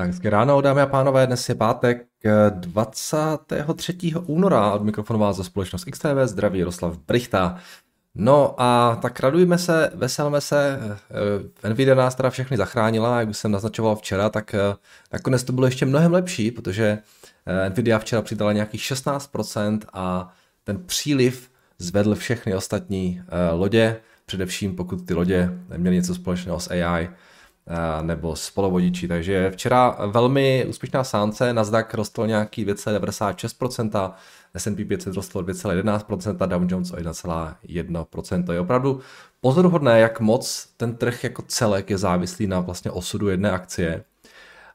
Tak hezké ráno, dámy a pánové, dnes je pátek 23. února od mikrofonu vás za společnost XTV, zdraví Jaroslav Brichta. No a tak radujme se, veselme se, eh, Nvidia nás teda všechny zachránila, jak už jsem naznačoval včera, tak eh, nakonec to bylo ještě mnohem lepší, protože eh, Nvidia včera přidala nějakých 16% a ten příliv zvedl všechny ostatní lodě, především pokud ty lodě měly něco společného s AI, nebo s polovodiči. Takže včera velmi úspěšná sánce, Nasdaq rostl nějaký 2,96%, S&P 500 rostl 2,11%, Dow Jones o 1,1%. To je opravdu pozoruhodné, jak moc ten trh jako celek je závislý na vlastně osudu jedné akcie.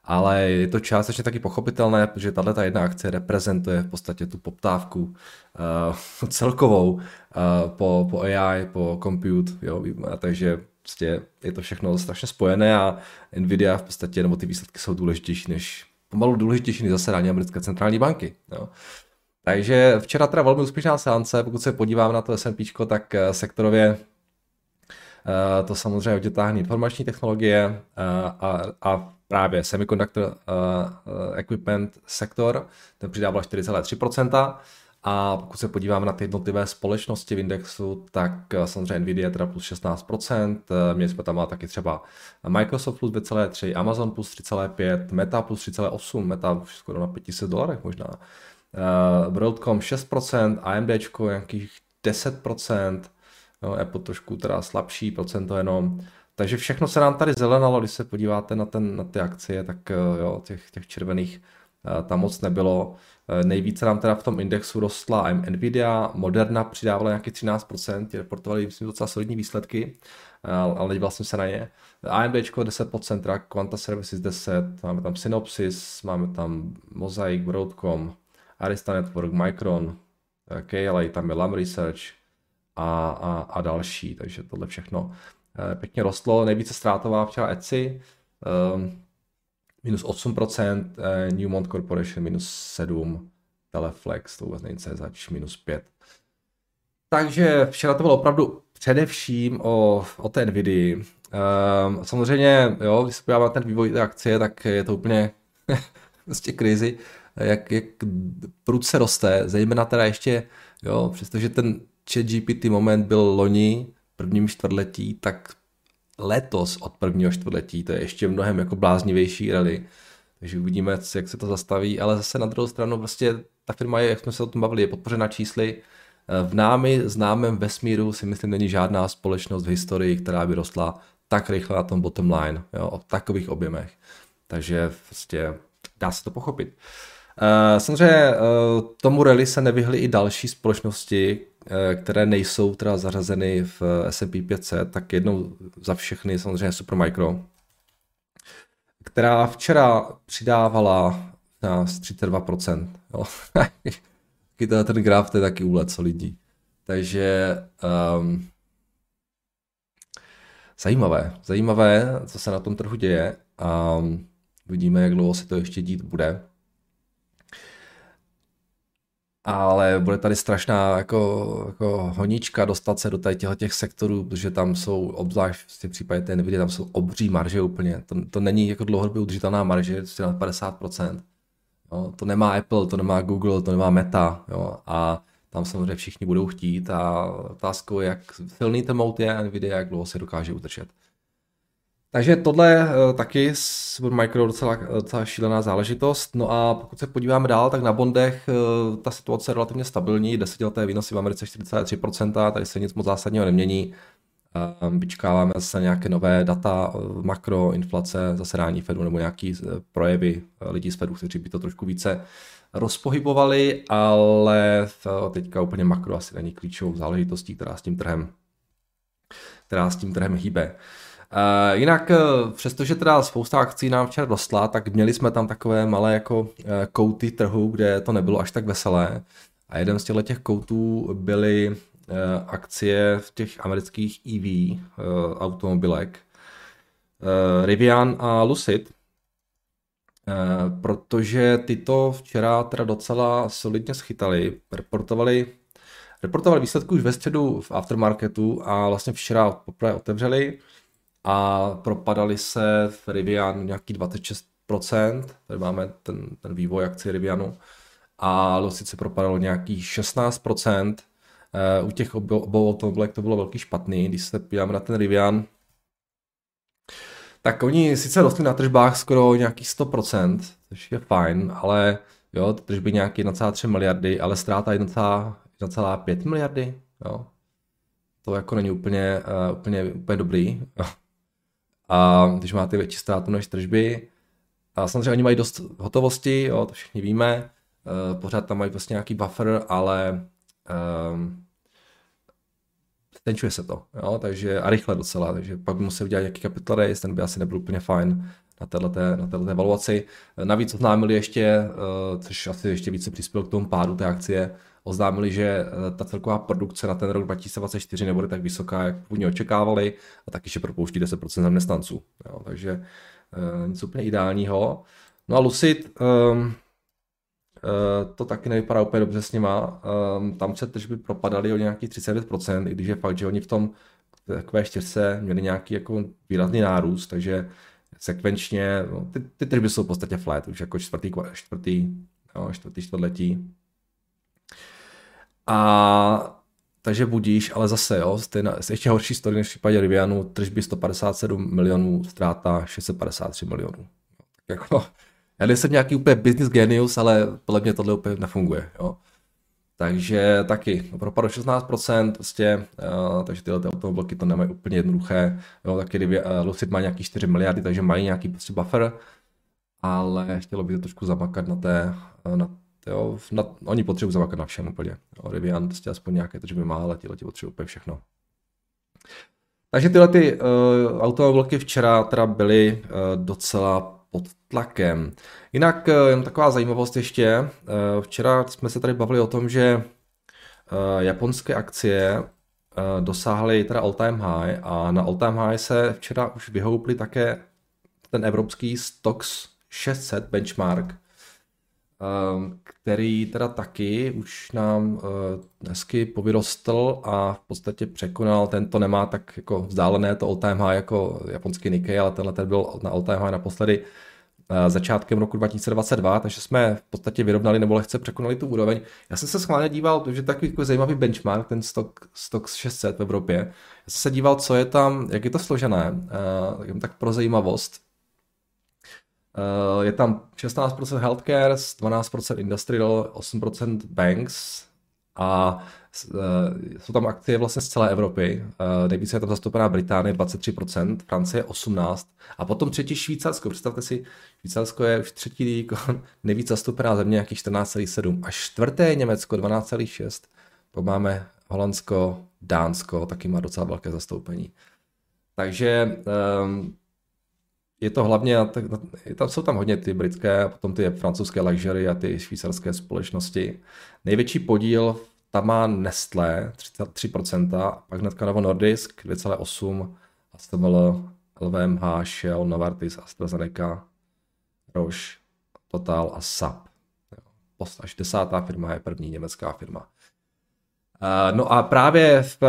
Ale je to částečně taky pochopitelné, protože tahle ta jedna akce reprezentuje v podstatě tu poptávku uh, celkovou uh, po, po AI, po compute, jo, takže prostě je to všechno strašně spojené a Nvidia v podstatě, nebo ty výsledky jsou důležitější než, pomalu důležitější než zasedání americké centrální banky. Jo. Takže včera teda velmi úspěšná seance, pokud se podívám na to S&P, tak eh, sektorově eh, to samozřejmě oddětáhne informační technologie eh, a, a právě semiconductor equipment sektor, ten přidával 4,3%, a pokud se podíváme na ty jednotlivé společnosti v indexu, tak eh, samozřejmě Nvidia teda plus 16%, eh, měli jsme tam taky třeba Microsoft plus 2,3, Amazon plus 3,5, Meta plus 3,8, Meta už skoro na 500 dolarech možná. Uh, WorldCom 6%, AMD nějakých 10%, no, Apple trošku teda slabší procento jenom. Takže všechno se nám tady zelenalo, když se podíváte na, ten, na ty akcie, tak jo, těch, těch červených tam moc nebylo. Eh, nejvíce nám teda v tom indexu rostla Nvidia, Moderna přidávala nějaký 13%, ti reportovali myslím docela solidní výsledky, eh, ale díval jsem se na ně. AMD 10%, teda Quanta Services 10, máme tam Synopsys, máme tam Mosaic, Broadcom, Arista Network, Micron, eh, KLA, tam je Lam Research a, a, a další, takže tohle všechno pěkně rostlo. Nejvíce ztrátová včera Etsy, um, minus 8%, eh, Newmont Corporation minus 7, Teleflex, to vůbec není CZ, minus 5. Takže včera to bylo opravdu především o, o té Nvidia. Um, samozřejmě, jo, když se podíváme na ten vývoj té akcie, tak je to úplně prostě crazy, jak, jak prudce roste, zejména teda ještě, jo, přestože ten chat GPT moment byl loni, prvním čtvrtletí, tak letos od prvního čtvrtletí, to je ještě mnohem jako bláznivější rally. Takže uvidíme, jak se to zastaví, ale zase na druhou stranu prostě ta firma je, jak jsme se o tom bavili, je podpořena čísly. V námi známém vesmíru si myslím není žádná společnost v historii, která by rostla tak rychle na tom bottom line, jo, o takových objemech. Takže prostě dá se to pochopit. Uh, samozřejmě uh, tomu rally se nevyhly i další společnosti, Eh, které nejsou teda zařazeny v S&P 500, tak jednou za všechny samozřejmě Supermicro, která včera přidávala na 32%. Jo. ten graf, to je taky úlet lidí. Takže um, zajímavé, zajímavé, co se na tom trhu děje a um, vidíme, jak dlouho se to ještě dít bude ale bude tady strašná jako, jako honička dostat se do tady těch sektorů, protože tam jsou, obzvlášť v případě té Nvidia, tam jsou obří marže úplně. To, to není jako dlouhodobě udržitelná marže, to je na 50%. Jo, to nemá Apple, to nemá Google, to nemá Meta. Jo, a tam samozřejmě všichni budou chtít a otázkou je, jak silný ten mout je Nvidia, jak dlouho se dokáže udržet. Takže tohle uh, taky Micro docela, docela šílená záležitost. No a pokud se podíváme dál, tak na bondech uh, ta situace je relativně stabilní. Desetileté výnosy v Americe 43%, tady se nic moc zásadního nemění. Uh, vyčkáváme zase nějaké nové data, makro, inflace, zasedání Fedu nebo nějaký projevy lidí z Fedu, kteří by to trošku více rozpohybovali, ale teďka úplně makro asi není klíčovou záležitostí, která s tím trhem, která s tím trhem hýbe. Uh, jinak, uh, přestože teda spousta akcí nám včera rostla, tak měli jsme tam takové malé jako uh, kouty trhu, kde to nebylo až tak veselé. A jeden z těchto těch koutů byly akcie v těch amerických EV automobilek. Rivian a Lucid, protože tyto včera teda docela solidně schytali, reportovali, reportovali výsledky už ve středu v aftermarketu a vlastně včera poprvé otevřeli a propadali se v Rivian nějaký 26%, tady máme ten, ten vývoj akcie Rivianu, a Lucid se propadalo nějakých 16%. Uh, u těch obou, automobilek to bylo velký špatný, když se podíváme na ten Rivian, tak oni sice rostli na tržbách skoro nějakých 100%, což je fajn, ale jo, tržby nějaký 1,3 miliardy, ale ztráta 1,5 miliardy, jo. To jako není úplně, uh, úplně, úplně dobrý. A když máte větší ztrátu než tržby, a samozřejmě oni mají dost hotovosti, jo, to všichni víme, uh, pořád tam mají vlastně nějaký buffer, ale um, tenčuje se to, jo, takže a rychle docela, takže pak by musel udělat nějaký capital raise, ten by asi nebyl úplně fajn na této, na této evaluaci. Navíc oznámili ještě, eh, což asi ještě více přispěl k tomu pádu té akcie, oznámili, že eh, ta celková produkce na ten rok 2024 nebude tak vysoká, jak původně očekávali, a taky ještě propouští 10% zaměstnanců. Jo, takže uh, nic úplně ideálního. No a Lucid, um, to taky nevypadá úplně dobře s nima. Um, tam se tržby propadaly o nějakých 39%, i když je fakt, že oni v tom Q4 měli nějaký jako výrazný nárůst, takže sekvenčně, no, ty, ty tržby jsou v podstatě flat, už jako čtvrtý, čtvrtý, no, čtvrtý čtvrtletí. A takže budíš, ale zase, jo, stejná, ještě horší story než v případě Rivianu, tržby 157 milionů, ztráta 653 milionů. Jako, já nejsem nějaký úplně business genius, ale podle mě tohle úplně nefunguje, jo. Takže taky propadu 16%, prostě, uh, takže tyhle ty automobilky to nemají úplně jednoduché. Jo, taky kdyby, uh, Lucid má nějaký 4 miliardy, takže mají nějaký prostě buffer, ale chtělo by to trošku zamakat na té, uh, na, jo, na, oni potřebují zamakat na všem úplně. Jo, Rivian prostě aspoň nějaké tržby má, ale tyhle potřebují úplně všechno. Takže tyhle ty uh, automobilky včera teda byly uh, docela pod tlakem. Jinak eh, jen taková zajímavost ještě. Eh, včera jsme se tady bavili o tom, že eh, japonské akcie dosáhly teda all time high a na all time high se včera už vyhoupli také ten evropský Stox 600 benchmark, který teda taky už nám dnesky povyrostl a v podstatě překonal, tento nemá tak jako vzdálené to all time high jako japonský Nikkei, ale tenhle ten byl na all time high naposledy Eh, začátkem roku 2022, takže jsme v podstatě vyrovnali nebo lehce překonali tu úroveň. Já jsem se schválně díval, že takový jako zajímavý benchmark, ten stock, stock 600 v Evropě. Já jsem se díval, co je tam, jak je to složené, uh, tak pro zajímavost. Uh, je tam 16% healthcare, 12% industrial, 8% banks a Eh, jsou tam akcie vlastně z celé Evropy. Eh, nejvíce je tam zastoupená Británie 23%, Francie 18% a potom třetí Švýcarsko. Představte si, Švýcarsko je už třetí nejvíc zastoupená země, nějakých 14,7 a čtvrté je Německo 12,6. Pak máme Holandsko, Dánsko, taky má docela velké zastoupení. Takže um, je to hlavně, tam jsou tam hodně ty britské, a potom ty francouzské luxury a ty švýcarské společnosti. Největší podíl tam má Nestlé 3%, pak hnedka Novo Nordisk 2,8%, ASML, LVMH, Shell, Novartis, AstraZeneca, Roche, Total a SAP. Až desátá firma je první německá firma. No a právě v,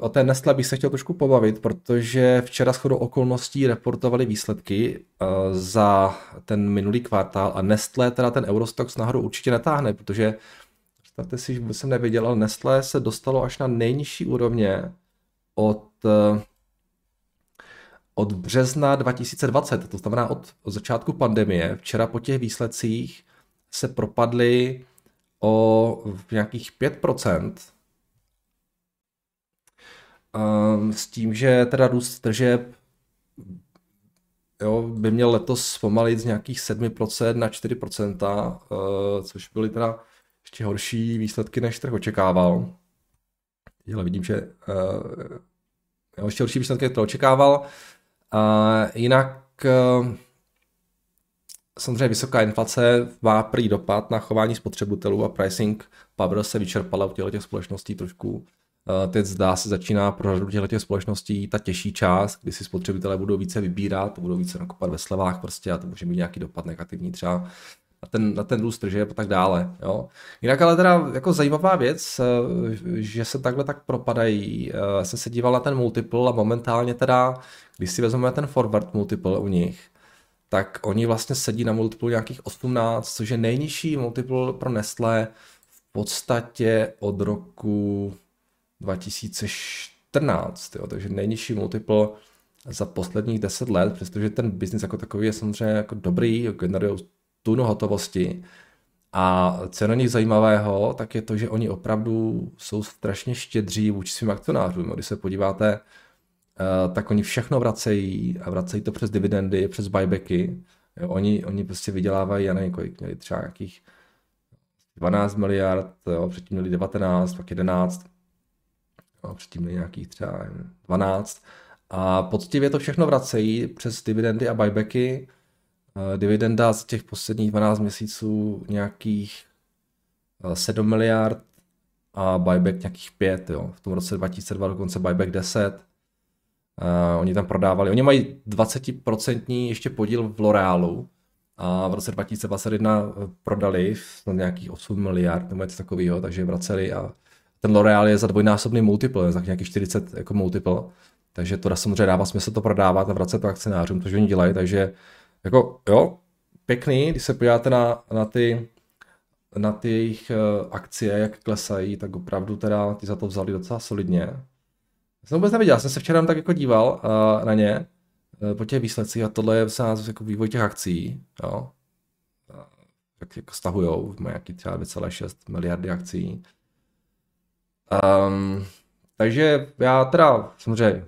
o té Nestlé bych se chtěl trošku pobavit, protože včera shodou okolností reportovali výsledky za ten minulý kvartál a Nestlé teda ten Eurostox nahoru určitě netáhne, protože Představte si, že jsem nevěděl, ale Nestlé se dostalo až na nejnižší úrovně od, eh, od března 2020, to znamená od, od začátku pandemie. Včera po těch výsledcích se propadly o nějakých 5%. Ehm, s tím, že teda růst tržeb jo, by měl letos pomalit z nějakých 7% na 4%, uh, eh, což byly teda ještě horší výsledky, než trh očekával. Ale vidím, že uh, ještě horší výsledky, než trh očekával. Uh, jinak samozřejmě vysoká inflace má prý dopad na chování spotřebitelů a pricing power se vyčerpala u těch společností trošku. Teď zdá se začíná pro řadu těch společností ta těžší část, kdy si spotřebitelé budou více vybírat, budou více nakopat ve slevách prostě a to může mít nějaký dopad negativní třeba na ten, na ten růst tržeb a tak dále. Jo. Jinak ale teda jako zajímavá věc, eh, že se takhle tak propadají. Já eh, jsem se díval na ten multiple a momentálně teda, když si vezmeme ten forward multiple u nich, tak oni vlastně sedí na multiple nějakých 18, což je nejnižší multiple pro Nestlé v podstatě od roku 2014, jo, takže nejnižší multiple za posledních 10 let, přestože ten biznis jako takový je samozřejmě jako dobrý, generují tunu hotovosti, a co je na nich zajímavého, tak je to, že oni opravdu jsou strašně štědří vůči svým akcionářům. Když se podíváte, eh, tak oni všechno vracejí a vracejí to přes dividendy, přes buybacky. Oni, oni prostě vydělávají, já nevím, kolik měli třeba nějakých 12 miliard, jo, předtím měli 19, pak 11, jo, předtím nějakých třeba 12. A poctivě to všechno vracejí přes dividendy a buybacky Eh, dividenda z těch posledních 12 měsíců nějakých 7 eh, miliard a buyback nějakých 5, jo. V tom roce 2002 dokonce buyback 10. Uh, oni tam prodávali, oni mají 20% ještě podíl v L'Orealu a v roce 2021 prodali na nějakých 8 miliard nebo něco takového, takže vraceli a ten L'Oreal je za dvojnásobný multiple, za nějakých 40 jako multiple, takže to samozřejmě dává smysl to prodávat a vracet to akcionářům, což oni dělají, takže jako jo, pěkný, když se podíváte na, na ty na ty jejich eh, akcie, jak klesají, tak opravdu teda ty za to vzali docela solidně. Já jsem vůbec neviděl, jsem se včera tak jako díval uh, na ně uh, po těch výsledcích a tohle je se jako vývoj těch akcí, jo. Jak jako stahujou, mají nějaký třeba 2,6 miliardy akcí. Um, takže já teda samozřejmě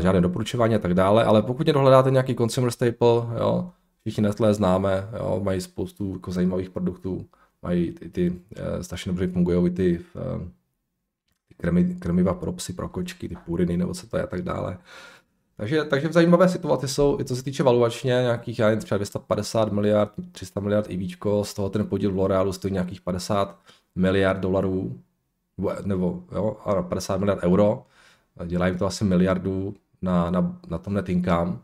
žádné doporučování a tak dále, ale pokud někdo hledáte nějaký consumer staple, jo, všichni Nestlé známe, jo, mají spoustu jako zajímavých produktů, mají ty, ty e, strašně dobře fungují ty, e, ty kremi, krmiva pro psy, pro kočky, ty puriny nebo co to je a tak dále. Takže, takže v zajímavé situaci jsou, i co se týče valuačně, nějakých, já jen třeba 250 miliard, 300 miliard i víčko, z toho ten podíl v L'Orealu stojí nějakých 50 miliard dolarů, nebo, jo, 50 miliard euro, dělají to asi miliardu na, na, na tom net income,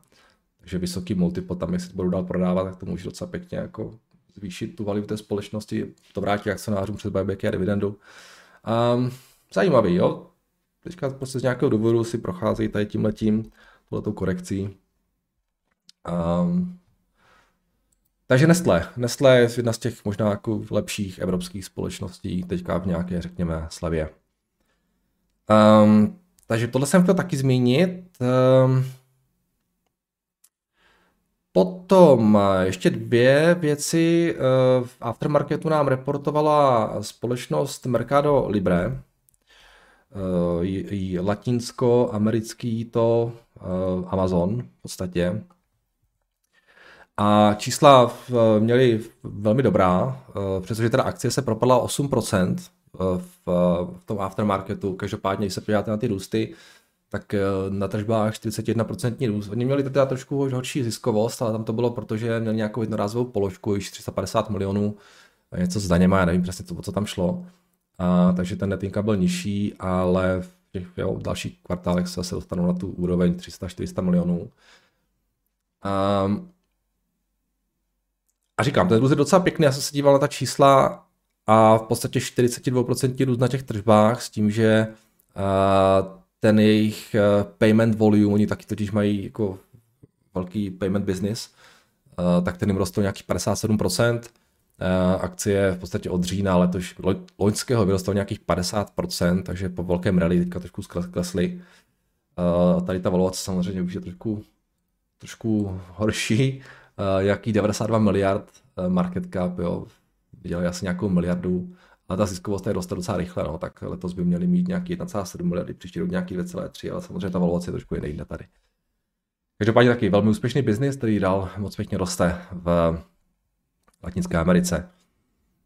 takže vysoký multiple tam, jestli to budou dál prodávat, tak to může docela pěkně jako zvýšit tu value té společnosti, to vrátí akcionářům přes buybacky a dividendu. Um, zajímavý, jo? Teďka prostě z nějakého důvodu si procházejí tady tím letím, tohletou korekcí. Um, takže Nestlé. Nestlé je jedna z těch možná jako lepších evropských společností teďka v nějaké, řekněme, slavě. Um, takže tohle jsem chtěl taky zmínit. Um, Potom eh, ještě dvě věci. Eh, v aftermarketu nám reportovala společnost Mercado Libre, latinsko-americký to Amazon v podstatě. A čísla měly velmi dobrá, přestože teda akcie se propadla 8% v, v tom aftermarketu. Každopádně, když se podíváte na ty růsty, tak eh, na tržbách 41% růst. Oni měli teda trošku horší ziskovost, ale tam to bylo, protože měli nějakou jednorázovou položku, již 350 milionů, něco s daněma, já nevím přesně, co, co tam šlo. A, takže ten net byl nižší, ale v těch jo, v dalších kvartálech se zase dostanou na tu úroveň 300-400 milionů. A, a říkám, ten růst je docela pěkný, já jsem se díval na ta čísla a v podstatě 42% růst na těch tržbách s tím, že ten jejich eh, payment volume, oni taky totiž mají jako velký payment business, eh, tak ten jim rostl nějakých 57%. Eh, akcie v podstatě od října letoš, loňského vyrostl nějakých 50%, takže po velkém rally teďka trošku klesly. Tady ta valuace samozřejmě už je trošku, trošku horší, jaký 92 miliard market cap, jo, dělají asi nějakou miliardu ale ta ziskovost je roste docela rychle, no, tak letos by měli mít nějaký 1,7 miliardy, příští rok nějaký 2,3, ale samozřejmě ta valuace je trošku jinde tady. Každopádně taky velmi úspěšný biznis, který dál moc pěkně roste v Latinské Americe.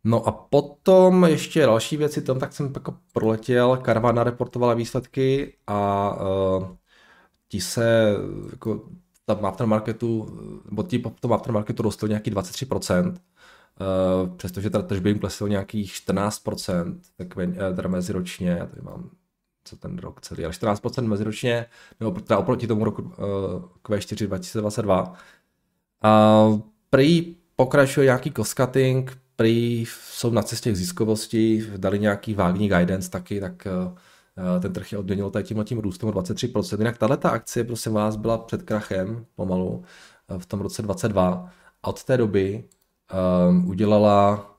No a potom ještě další věci, tam tak jsem jako proletěl, Carvana reportovala výsledky a uh, ti se jako tam aftermarketu, nebo ti v tom aftermarketu rostl nějaký 23%, Uh, přestože teda tržby jim klesl nějakých 14%, tak uh, teda meziročně, já tady mám co ten rok celý, ale 14% meziročně, nebo teda oproti tomu roku uh, Q4 2022. A uh, prý pokračuje nějaký cost cutting, prý jsou na cestě k ziskovosti, dali nějaký vágní guidance taky, tak uh, ten trh je odměnil tady tím tím růstem o 23%. Jinak tahle ta akcie, prosím vás, byla před krachem pomalu v tom roce 22 a od té doby um, udělala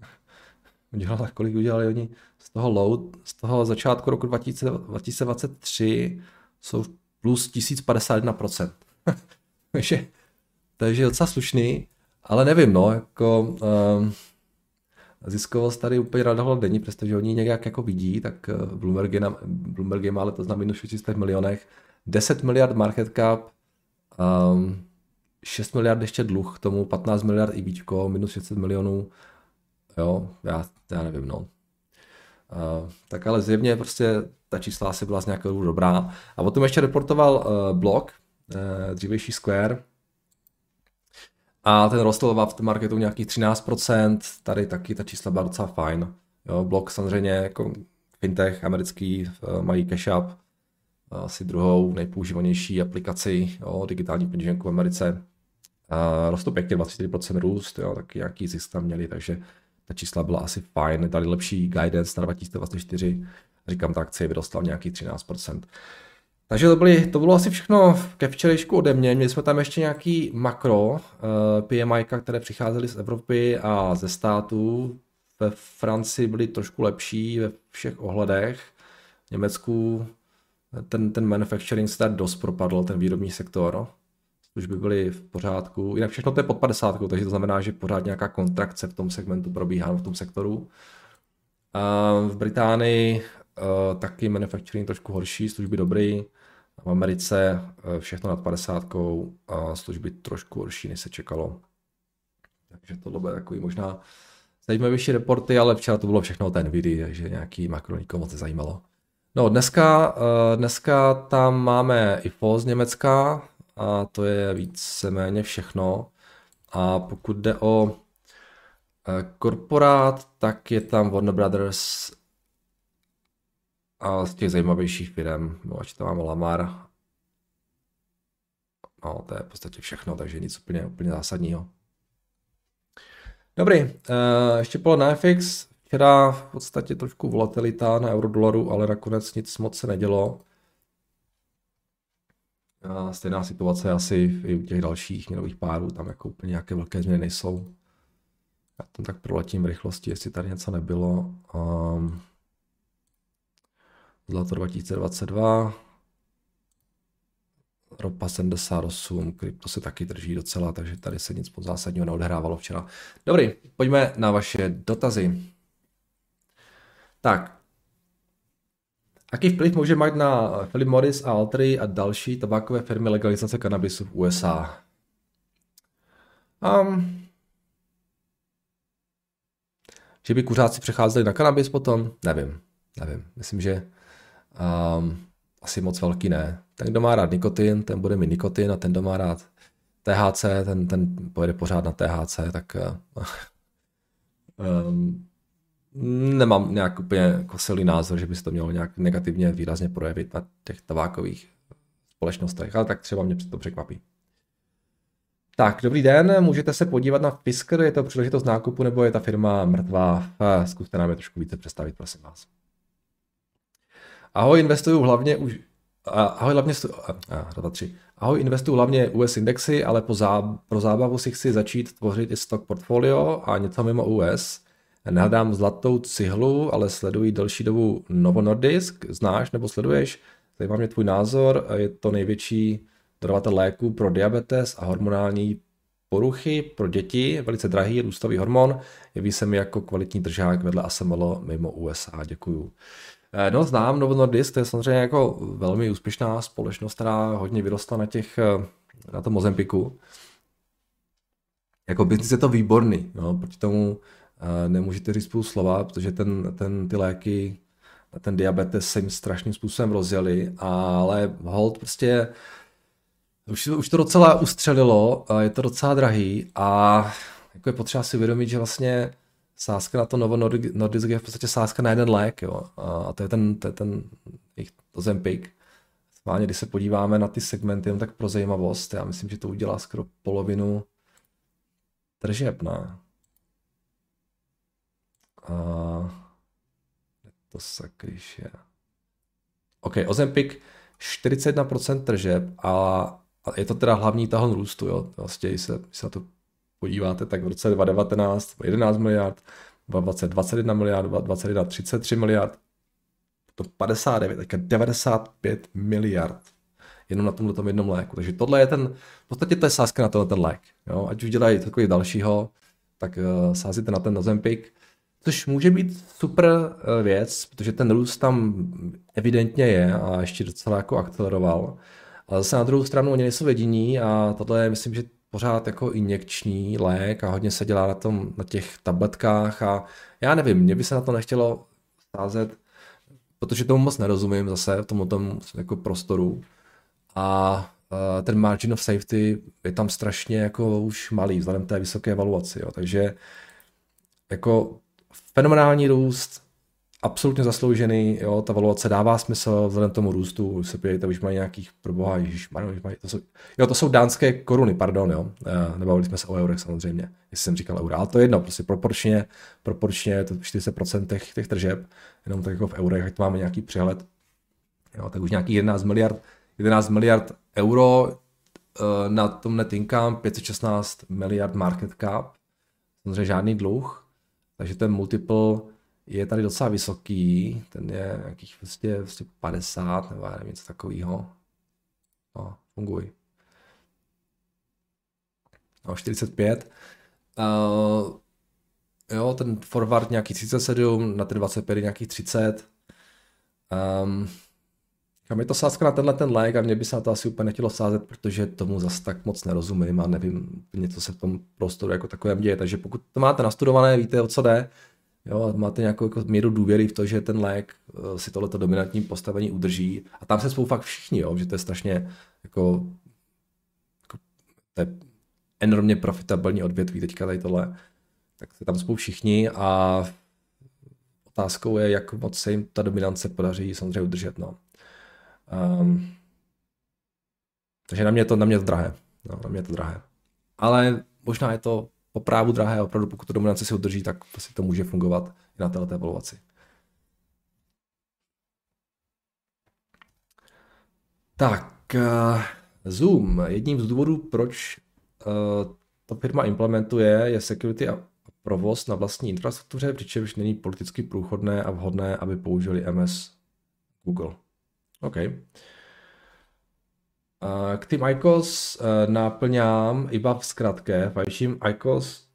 udělala, kolik udělali oni z toho load, z toho začátku roku 2023 jsou plus 1051%. takže, takže docela slušný, ale nevím, no, jako um, ziskovost tady úplně radovala není, přestože oni nějak jako vidí, tak eh, Bloomberg je, na, Bloomberg je má letos na minus 600 milionech, 10 miliard market cap, um, 6 miliard ještě dluh, k tomu 15 miliard i víčko, minus 600 milionů, jo, já, já nevím, no. Uh, tak ale zjevně prostě ta čísla asi byla z nějakého dobrá. A o tom ještě reportoval uh, blog, uh, dřívější Square, a ten rostl v aftermarketu nějakých 13%, tady taky ta čísla byla docela fajn. Jo, blok samozřejmě jako fintech americký mají cash up, asi druhou nejpoužívanější aplikaci jo, digitální peněženku v Americe. A rostl pěkně 24% růst, jo, taky nějaký zisk tam měli, takže ta čísla byla asi fajn, dali lepší guidance na 2024, říkám, ta akcie vyrostla nějakých 13%. Takže to, byly, to bylo asi všechno ke včerejšku ode mě. Měli jsme tam ještě nějaký makro uh, eh, PMI, které přicházely z Evropy a ze států. Ve Francii byly trošku lepší ve všech ohledech. V Německu ten, ten manufacturing se dost propadl, ten výrobní sektor. Služby byly v pořádku. Jinak všechno to je pod 50, takže to znamená, že pořád nějaká kontrakce v tom segmentu probíhá v tom sektoru. A v Británii uh, taky manufacturing trošku horší, služby dobrý. V Americe uh, všechno nad 50 a služby trošku horší, než se čekalo. Takže to bude takový možná zajímavější reporty, ale včera to bylo všechno o té Nvidia, takže nějaký makro nikomu moc zajímalo. No dneska, uh, dneska tam máme IFO z Německa a to je víceméně všechno. A pokud jde o korporát, tak je tam Warner Brothers a z těch zajímavějších firm, no ať to máme Lamar, no to je v podstatě všechno, takže nic úplně, úplně zásadního. Dobrý, uh, ještě polo na FX, včera v podstatě trošku volatilita na eurodolaru, ale nakonec nic moc se nedělo. A stejná situace asi i u těch dalších měnových párů, tam jako úplně nějaké velké změny nejsou. Já tam tak proletím v rychlosti, jestli tady něco nebylo. Um, Zlato 2022, ropa 78, krypto se taky drží docela, takže tady se nic zásadního neodehrávalo včera. Dobrý, pojďme na vaše dotazy. Tak, Jaký vplyv může mít na Philip Morris a Altry a další tabákové firmy legalizace kanabisu v USA? Um, že by kuřáci přecházeli na kanabis potom? Nevím, nevím. Myslím, že um, asi moc velký ne. Ten, kdo má rád nikotin, ten bude mít nikotin a ten, kdo má rád THC, ten, ten pojede pořád na THC, tak um, nemám nějak úplně jako silný názor, že by se to mělo nějak negativně výrazně projevit na těch tabákových společnostech, ale tak třeba mě to překvapí. Tak, dobrý den, můžete se podívat na Fisker, je to příležitost nákupu nebo je ta firma mrtvá? Zkuste nám je trošku více představit, prosím vás. Ahoj, investuju hlavně už Ahoj, hlavně, a, tři. Ahoj, investuju hlavně US indexy, ale po zá, pro zábavu si chci začít tvořit i stock portfolio a něco mimo US. Nehledám zlatou cihlu, ale sleduji delší dobu Novo Nordisk. Znáš nebo sleduješ? Zajímá mě tvůj názor. Je to největší dodavatel léků pro diabetes a hormonální poruchy pro děti, velice drahý růstový hormon, jeví se mi jako kvalitní držák vedle ASML mimo USA. Děkuju. Eh, no, znám Novo Nordisk, to je samozřejmě jako velmi úspěšná společnost, která hodně vyrostla na těch, eh, na tom Mozempiku. Jako biznis je to výborný, no, proti tomu eh, nemůžete říct spolu slova, protože ten, ten, ty léky na ten diabetes se jim strašným způsobem rozjeli, ale hold prostě už, už to docela ustřelilo, je to docela drahý a jako je potřeba si uvědomit, že vlastně sázka na to Novo Nordisk je v podstatě sázka na jeden lék, jo. A to je ten, to je ten jejich Ozempic. Schválně, když se podíváme na ty segmenty, jen tak pro zajímavost, já myslím, že to udělá skoro polovinu tržeb, ne? A to sakryš je. OK, Ozempic 41% tržeb a a je to teda hlavní tahon růstu, jo. Vlastně, když se, když se na to podíváte, tak v roce 2019 11 miliard, 2020 21 miliard, 2021 33 miliard, to 59, teďka 95 miliard jenom na tomhle jednom léku. Takže tohle je ten, v podstatě to je sázka na tenhle ten lék. Jo? Ať už dělají takový dalšího, tak uh, sázíte na ten Nozempik, což může být super uh, věc, protože ten růst tam evidentně je a ještě docela jako akceleroval. Ale zase na druhou stranu oni nejsou jediní a tohle je, myslím, že pořád jako injekční lék a hodně se dělá na, tom, na těch tabletkách a já nevím, mě by se na to nechtělo sázet, protože tomu moc nerozumím zase v tom, tom jako prostoru a uh, ten margin of safety je tam strašně jako už malý vzhledem té vysoké evaluaci, jo. takže jako fenomenální růst, absolutně zasloužený, jo, ta valuace dává smysl vzhledem tomu růstu, už se pějte, už mají nějakých, proboha, ježiš, mají, to jsou, jo, to jsou dánské koruny, pardon, jo, uh, nebavili jsme se o eurech samozřejmě, jestli jsem říkal euro, ale to je jedno, prostě proporčně, proporčně to 40% těch, těch tržeb, jenom tak jako v eurech, ať máme nějaký přehled, jo, tak už nějaký 11 miliard 11 miliard euro, eh, na tom netinkám 516 miliard market cap, samozřejmě žádný dluh, takže ten multiple je tady docela vysoký, ten je nějakých vlastně, vlastně 50 nebo nevím, něco takového. No, funguj. No, 45. Uh, jo, ten forward nějaký 37, na ten 25 nějakých 30. Um, kam je to sázka na tenhle ten lék a mě by se na to asi úplně nechtělo sázet, protože tomu zas tak moc nerozumím a nevím něco se v tom prostoru jako takovém děje. Takže pokud to máte nastudované, víte, o co jde, jo, a máte nějakou jako míru důvěry v to, že ten lék uh, si tohleto dominantní postavení udrží. A tam se spolu fakt všichni, jo, že to je strašně jako, jako to je enormně profitabilní odvětví teďka tady tohle. Tak se tam spolu všichni a otázkou je, jak moc se jim ta dominance podaří samozřejmě udržet. No. Um, takže na mě, to, na mě je to drahé. No, na mě je to drahé. Ale možná je to po právu drahé, opravdu pokud to dominance si udrží, tak prostě to může fungovat i na této evaluaci. Tak, uh, Zoom. Jedním z důvodů, proč uh, ta firma implementuje, je security a provoz na vlastní infrastruktuře, přičemž není politicky průchodné a vhodné, aby použili MS Google. OK. K tým ICOS eh, náplňám iba v skratke. Fajčím ICOS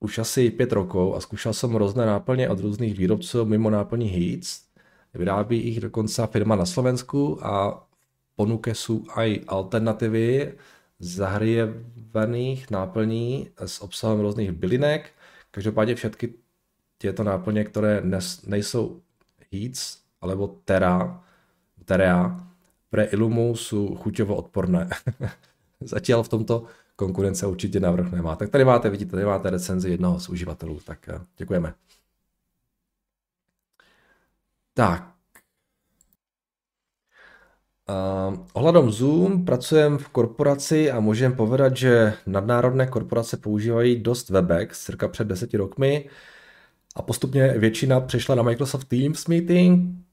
už asi pět rokov a zkoušel jsem různé náplně od různých výrobců mimo náplní Heats. Vyrábí jich dokonce firma na Slovensku a ponuke jsou i alternativy zahrievaných náplní s obsahem různých bylinek. Každopádně všechny tyto náplně, které nejsou Heats alebo Terra, Terea pre Ilumu jsou chuťovo odporné. Zatím v tomto konkurence určitě navrh nemá. Tak tady máte, vidíte, tady máte recenzi jednoho z uživatelů, tak eh, děkujeme. Tak. Uh, ohledom Zoom pracujeme v korporaci a můžeme povedat, že nadnárodné korporace používají dost Webex, cirka před deseti rokmi a postupně většina přešla na Microsoft Teams Meeting,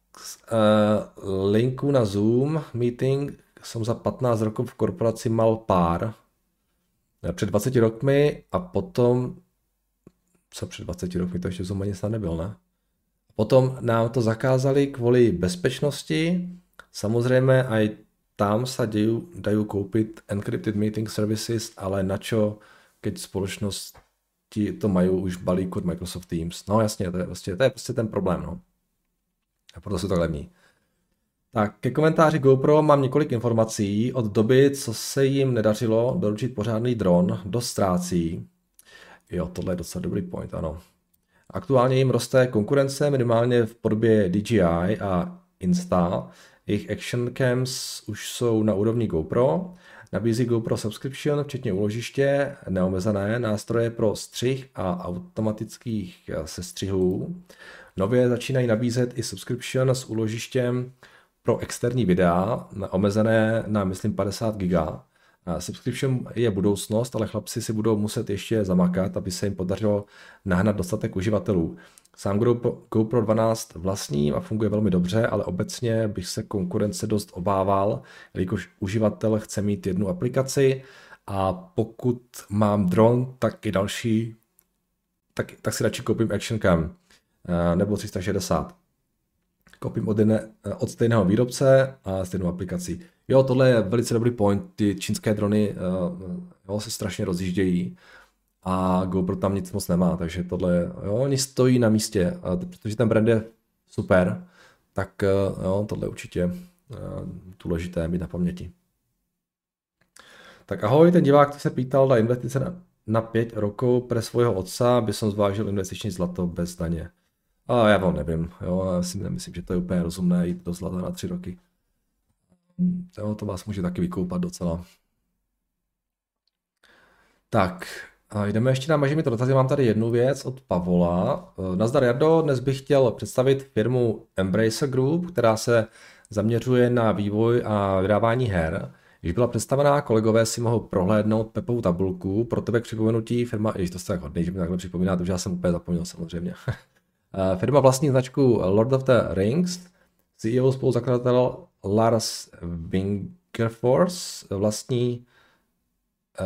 linku na Zoom meeting jsem za 15 rokov v korporaci mal pár. Eh, před 20 rokmi a potom, co před 20 rokmi, to ještě Zoom ani snad nebyl, ne? Potom nám to zakázali kvůli bezpečnosti. Samozřejmě i tam se dají, dají koupit encrypted meeting services, ale na čo, keď společnosti to mají už balík od Microsoft Teams. No jasně, to je, prostě, to je prostě ten problém. No. A proto jsou tak levní. Tak, ke komentáři GoPro mám několik informací. Od doby, co se jim nedařilo doručit pořádný dron, dost ztrácí. Jo, tohle je docela dobrý point, ano. Aktuálně jim roste konkurence minimálně v podobě DJI a Insta. Jejich action cams už jsou na úrovni GoPro. Nabízí GoPro subscription, včetně úložiště, neomezené nástroje pro střih a automatických sestřihů. Nově začínají nabízet i subscription s úložištěm pro externí videa, omezené na, myslím, 50 giga. Subscription je budoucnost, ale chlapci si budou muset ještě zamakat, aby se jim podařilo nahnat dostatek uživatelů. Sám GoPro 12 vlastním a funguje velmi dobře, ale obecně bych se konkurence dost obával, jelikož uživatel chce mít jednu aplikaci a pokud mám dron, tak i další, tak, tak si radši koupím Action Cam eh, nebo 360. Koupím od, jedne, eh, od stejného výrobce a stejnou aplikací. Jo, tohle je velice dobrý point, ty čínské drony jo, se strašně rozjíždějí a GoPro tam nic moc nemá, takže tohle, jo, oni stojí na místě, protože ten brand je super, tak eh, jo, tohle určitě uh, důležité mít na paměti. Tak ahoj, ten divák se pýtal na investice na, na 5 rokov pre svého otca, aby som zvážil investiční zlato bez daně. A já vám nevím, jo, já si nemyslím, že to je úplně rozumné jít do zlata na 3 roky. Jo, to vás může taky vykoupat docela. Tak, a jdeme ještě na mažimi dotazy. Mám tady jednu věc od Pavola. Eh, nazdar Jardo, dnes bych chtěl představit firmu Embracer Group, která se zaměřuje na vývoj a vydávání her. Když byla představená, kolegové si mohou prohlédnout Pepovou tabulku. Pro tebe k připomenutí firma, i to jste tak hodný, že mi takhle připomíná, to já jsem úplně zapomněl samozřejmě. Eh, firma vlastní značku Lord of the Rings, CEO spoluzakladatel Lars Wingerfors vlastní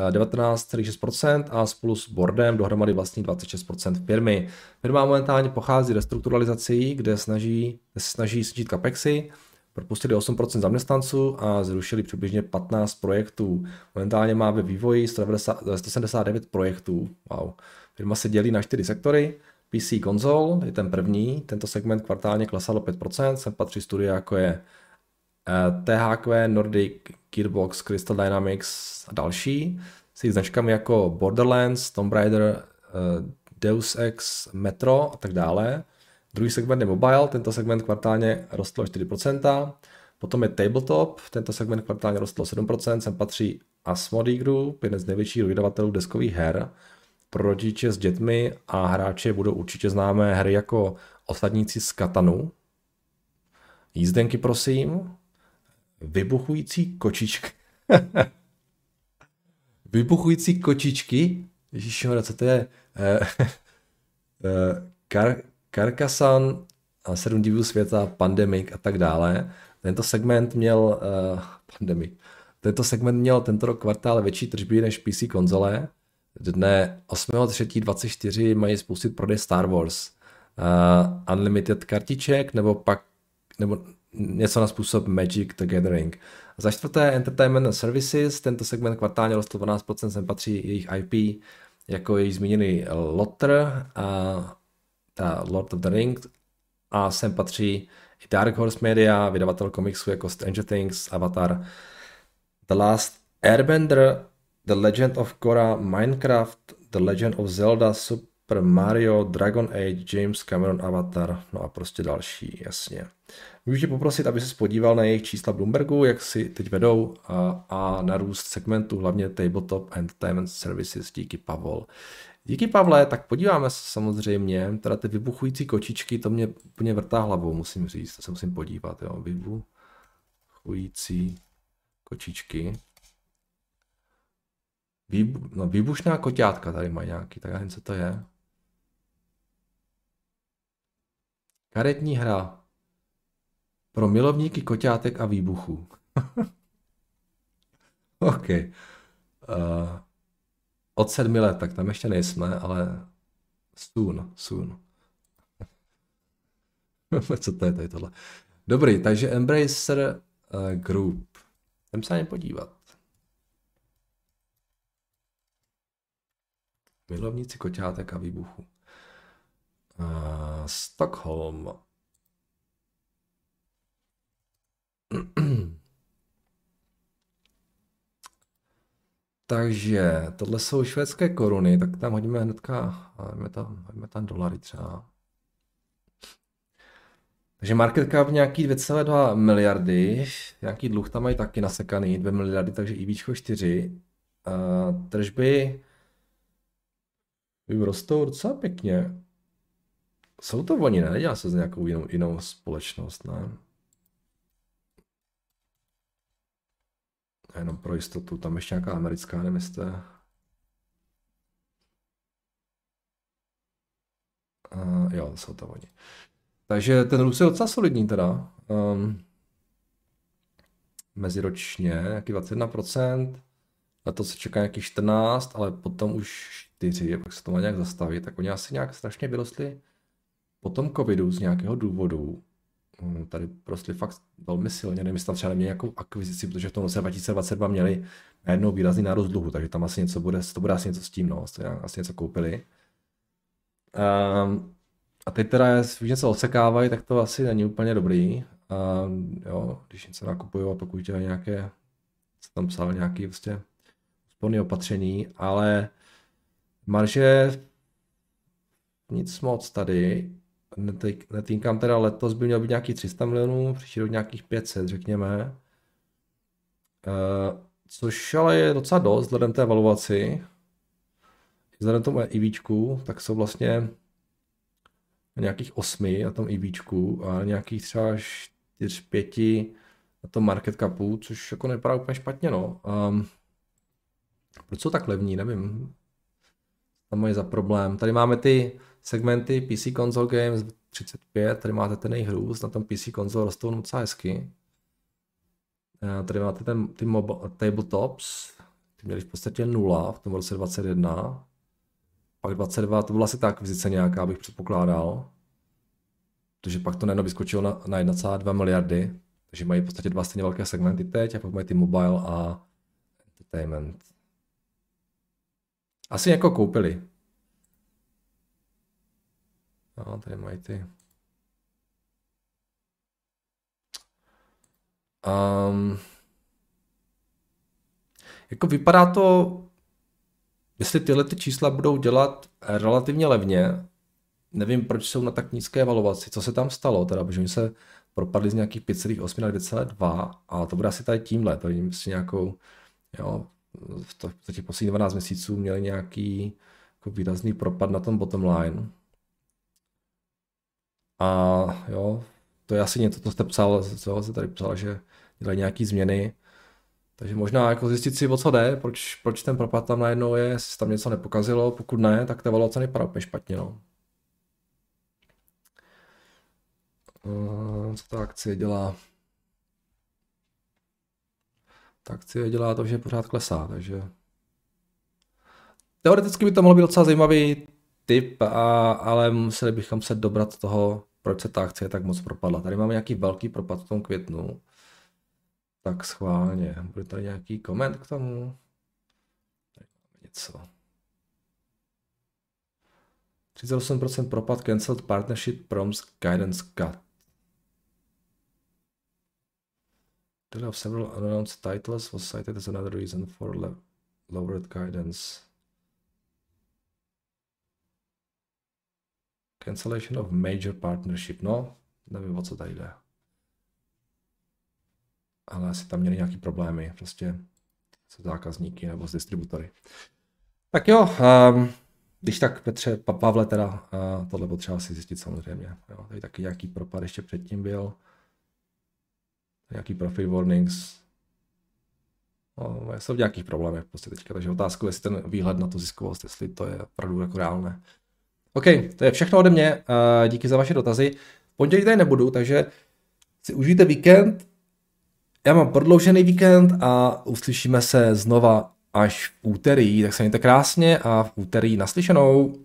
19,6% a spolu s boardem dohromady vlastní 26% firmy. Firma momentálně pochází restrukturalizací, kde, snaží, snaží snížit capexy, propustili 8% zaměstnanců a zrušili přibližně 15 projektů. Momentálně má ve vývoji 179 projektů. Wow. Firma se dělí na 4 sektory. PC konzol je ten první, tento segment kvartálně klesal o 5%, sem patří studia jako je eh, THQ, Nordic, Gearbox, Crystal Dynamics a další, s jejich značkami jako Borderlands, Tomb Raider, eh, Deus Ex, Metro a tak dále. Druhý segment je mobile, tento segment kvartálně rostl o 4%. Potom je tabletop, tento segment kvartálně rostl o 7%, sem patří Asmodee Group, jeden z největších vydavatelů deskových her. Pro rodiče s dětmi a hráče budou určitě známé hry jako Osadníci z Katanu. Jízdenky prosím, Vybuchující kočičky. Vybuchující kočičky? Ježíš, co to je? Eh, eh, Kar- Karkasan sedm divů světa, Pandemic a tak dále. Tento segment měl uh, Pandemic. Tento segment měl tento rok kvartál větší tržby než PC konzole. Dne 8.3.24 mají spustit prodej Star Wars. Uh, unlimited kartiček nebo pak nebo něco na způsob Magic the Gathering. Za čtvrté Entertainment Services, tento segment kvartálně rostl 12%, sem patří jejich IP, jako její zmíněný Lotter a ta Lord of the Rings a sem patří i Dark Horse Media, vydavatel komiksu jako Stranger Things, Avatar, The Last Airbender, The Legend of Korra, Minecraft, The Legend of Zelda, Super Mario, Dragon Age, James Cameron Avatar, no a prostě další, jasně. Můžu tě poprosit, aby se podíval na jejich čísla Bloombergu, jak si teď vedou a, a na růst segmentu, hlavně Tabletop Entertainment Services, díky Pavol. Díky Pavle, tak podíváme se samozřejmě, teda ty vybuchující kočičky, to mě úplně vrtá hlavou, musím říct, to se musím podívat, jo, vybuchující kočičky. Výbu, no, výbušná koťátka tady mají nějaký, tak já nevím, co to je. Karetní hra. Pro milovníky koťátek a výbuchů. OK. Uh, od sedmi let, tak tam ještě nejsme, ale soon, soon. Co to je tady tohle? Dobrý, takže Embracer uh, Group. Jdem se na ně podívat. Milovníci koťátek a výbuchu. Uh, Stockholm. Takže tohle jsou švédské koruny, tak tam hodíme hnedka, hodíme tam, hodíme tam dolary třeba. Takže market cap nějaký 2,2 miliardy, nějaký dluh tam mají taky nasekaný, 2 miliardy, takže i výčko 4. Uh, tržby rostou docela pěkně. Jsou to oni, ne? Nedělá se z nějakou jinou, jinou společnost, ne? A jenom pro jistotu, tam ještě nějaká americká, nevím, jestli Uh, jo, jsou to oni. Takže ten růst je docela solidní teda. Um, meziročně, jaký 21%, to se čeká nějaký 14, ale potom už 4, pak se to má nějak zastavit, tak oni asi nějak strašně vyrostli po tom covidu z nějakého důvodu. Hm, tady prostě fakt velmi silně, nevím, jestli tam třeba neměli nějakou akvizici, protože v tom roce 2022 měli najednou výrazný nárůst dluhu, takže tam asi něco bude, to bude asi něco s tím, no, asi něco koupili. Um, a teď teda, když něco odsekávají, tak to asi není úplně dobrý. Um, jo, když něco nakupují a pokud nějaké, co tam psal, nějaký prostě úsporné opatření, ale marže nic moc tady. Netýkám teda letos by měl být nějaký 300 milionů, příští rok nějakých 500, řekněme. Uh, což ale je docela dost vzhledem té evaluaci. Vzhledem tomu EVčku, tak jsou vlastně nějakých 8 na tom EVčku a nějakých třeba 4-5 na tom market capu, což jako nevypadá úplně špatně, no. Um, proč jsou tak levní, nevím. Tam mají za problém. Tady máme ty segmenty PC Console Games 35, tady máte ten jejich růst, na tom PC Console rostou docela hezky. Eh, tady máte ten, ty mobile, tabletops, ty měli v podstatě nula v tom roce 21. Pak 22, to byla asi ta akvizice nějaká, bych předpokládal. Protože pak to najednou vyskočilo na, na 1,2 miliardy. Takže mají v podstatě dva stejně velké segmenty teď a pak mají ty mobile a entertainment. Asi jako koupili. No, tady mají ty. Um, jako vypadá to, jestli tyhle ty čísla budou dělat relativně levně, nevím, proč jsou na tak nízké evaluaci, co se tam stalo, teda, protože oni se propadli z nějakých 5,8 na 2,2 a to bude asi tady tímhle, to jim nějakou, jo, v, těch posledních 12 měsíců měli nějaký jako výrazný propad na tom bottom line. A jo, to je asi něco, co jste psal, co jste tady psal, že dělají nějaký změny. Takže možná jako zjistit si, o co jde, proč, proč ten propad tam najednou je, jestli tam něco nepokazilo, pokud ne, tak ta evaluace nevypadá úplně špatně. No. Co ta akcie dělá? Ta akcie dělá to, že pořád klesá, takže teoreticky by to mohlo být docela zajímavý tip, a, ale museli bychom se dobrat toho, proč se ta akcie tak moc propadla. Tady máme nějaký velký propad v tom květnu. Tak schválně. Bude tady nějaký koment k tomu? Tady máme něco. 38% propad cancelled partnership prompts guidance cut. Delay of several unannounced titles was cited as another reason for lowered guidance. Cancellation of major partnership. No, nevím, o co tady jde. Ale asi tam měli nějaký problémy prostě se zákazníky nebo s distributory. Tak jo, um, když tak Petře, pa, Pavle teda, uh, tohle potřeba si zjistit samozřejmě. Jo, tady taky nějaký propad ještě předtím byl. Nějaký profit warnings. No, jsou v nějakých problémech prostě teďka, takže otázka, jestli ten výhled na tu ziskovost, jestli to je opravdu jako reálné. OK, to je všechno ode mě. Díky za vaše dotazy. Pondělí tady nebudu, takže si užijte víkend. Já mám prodloužený víkend a uslyšíme se znova až v úterý. Tak se mějte krásně a v úterý naslyšenou.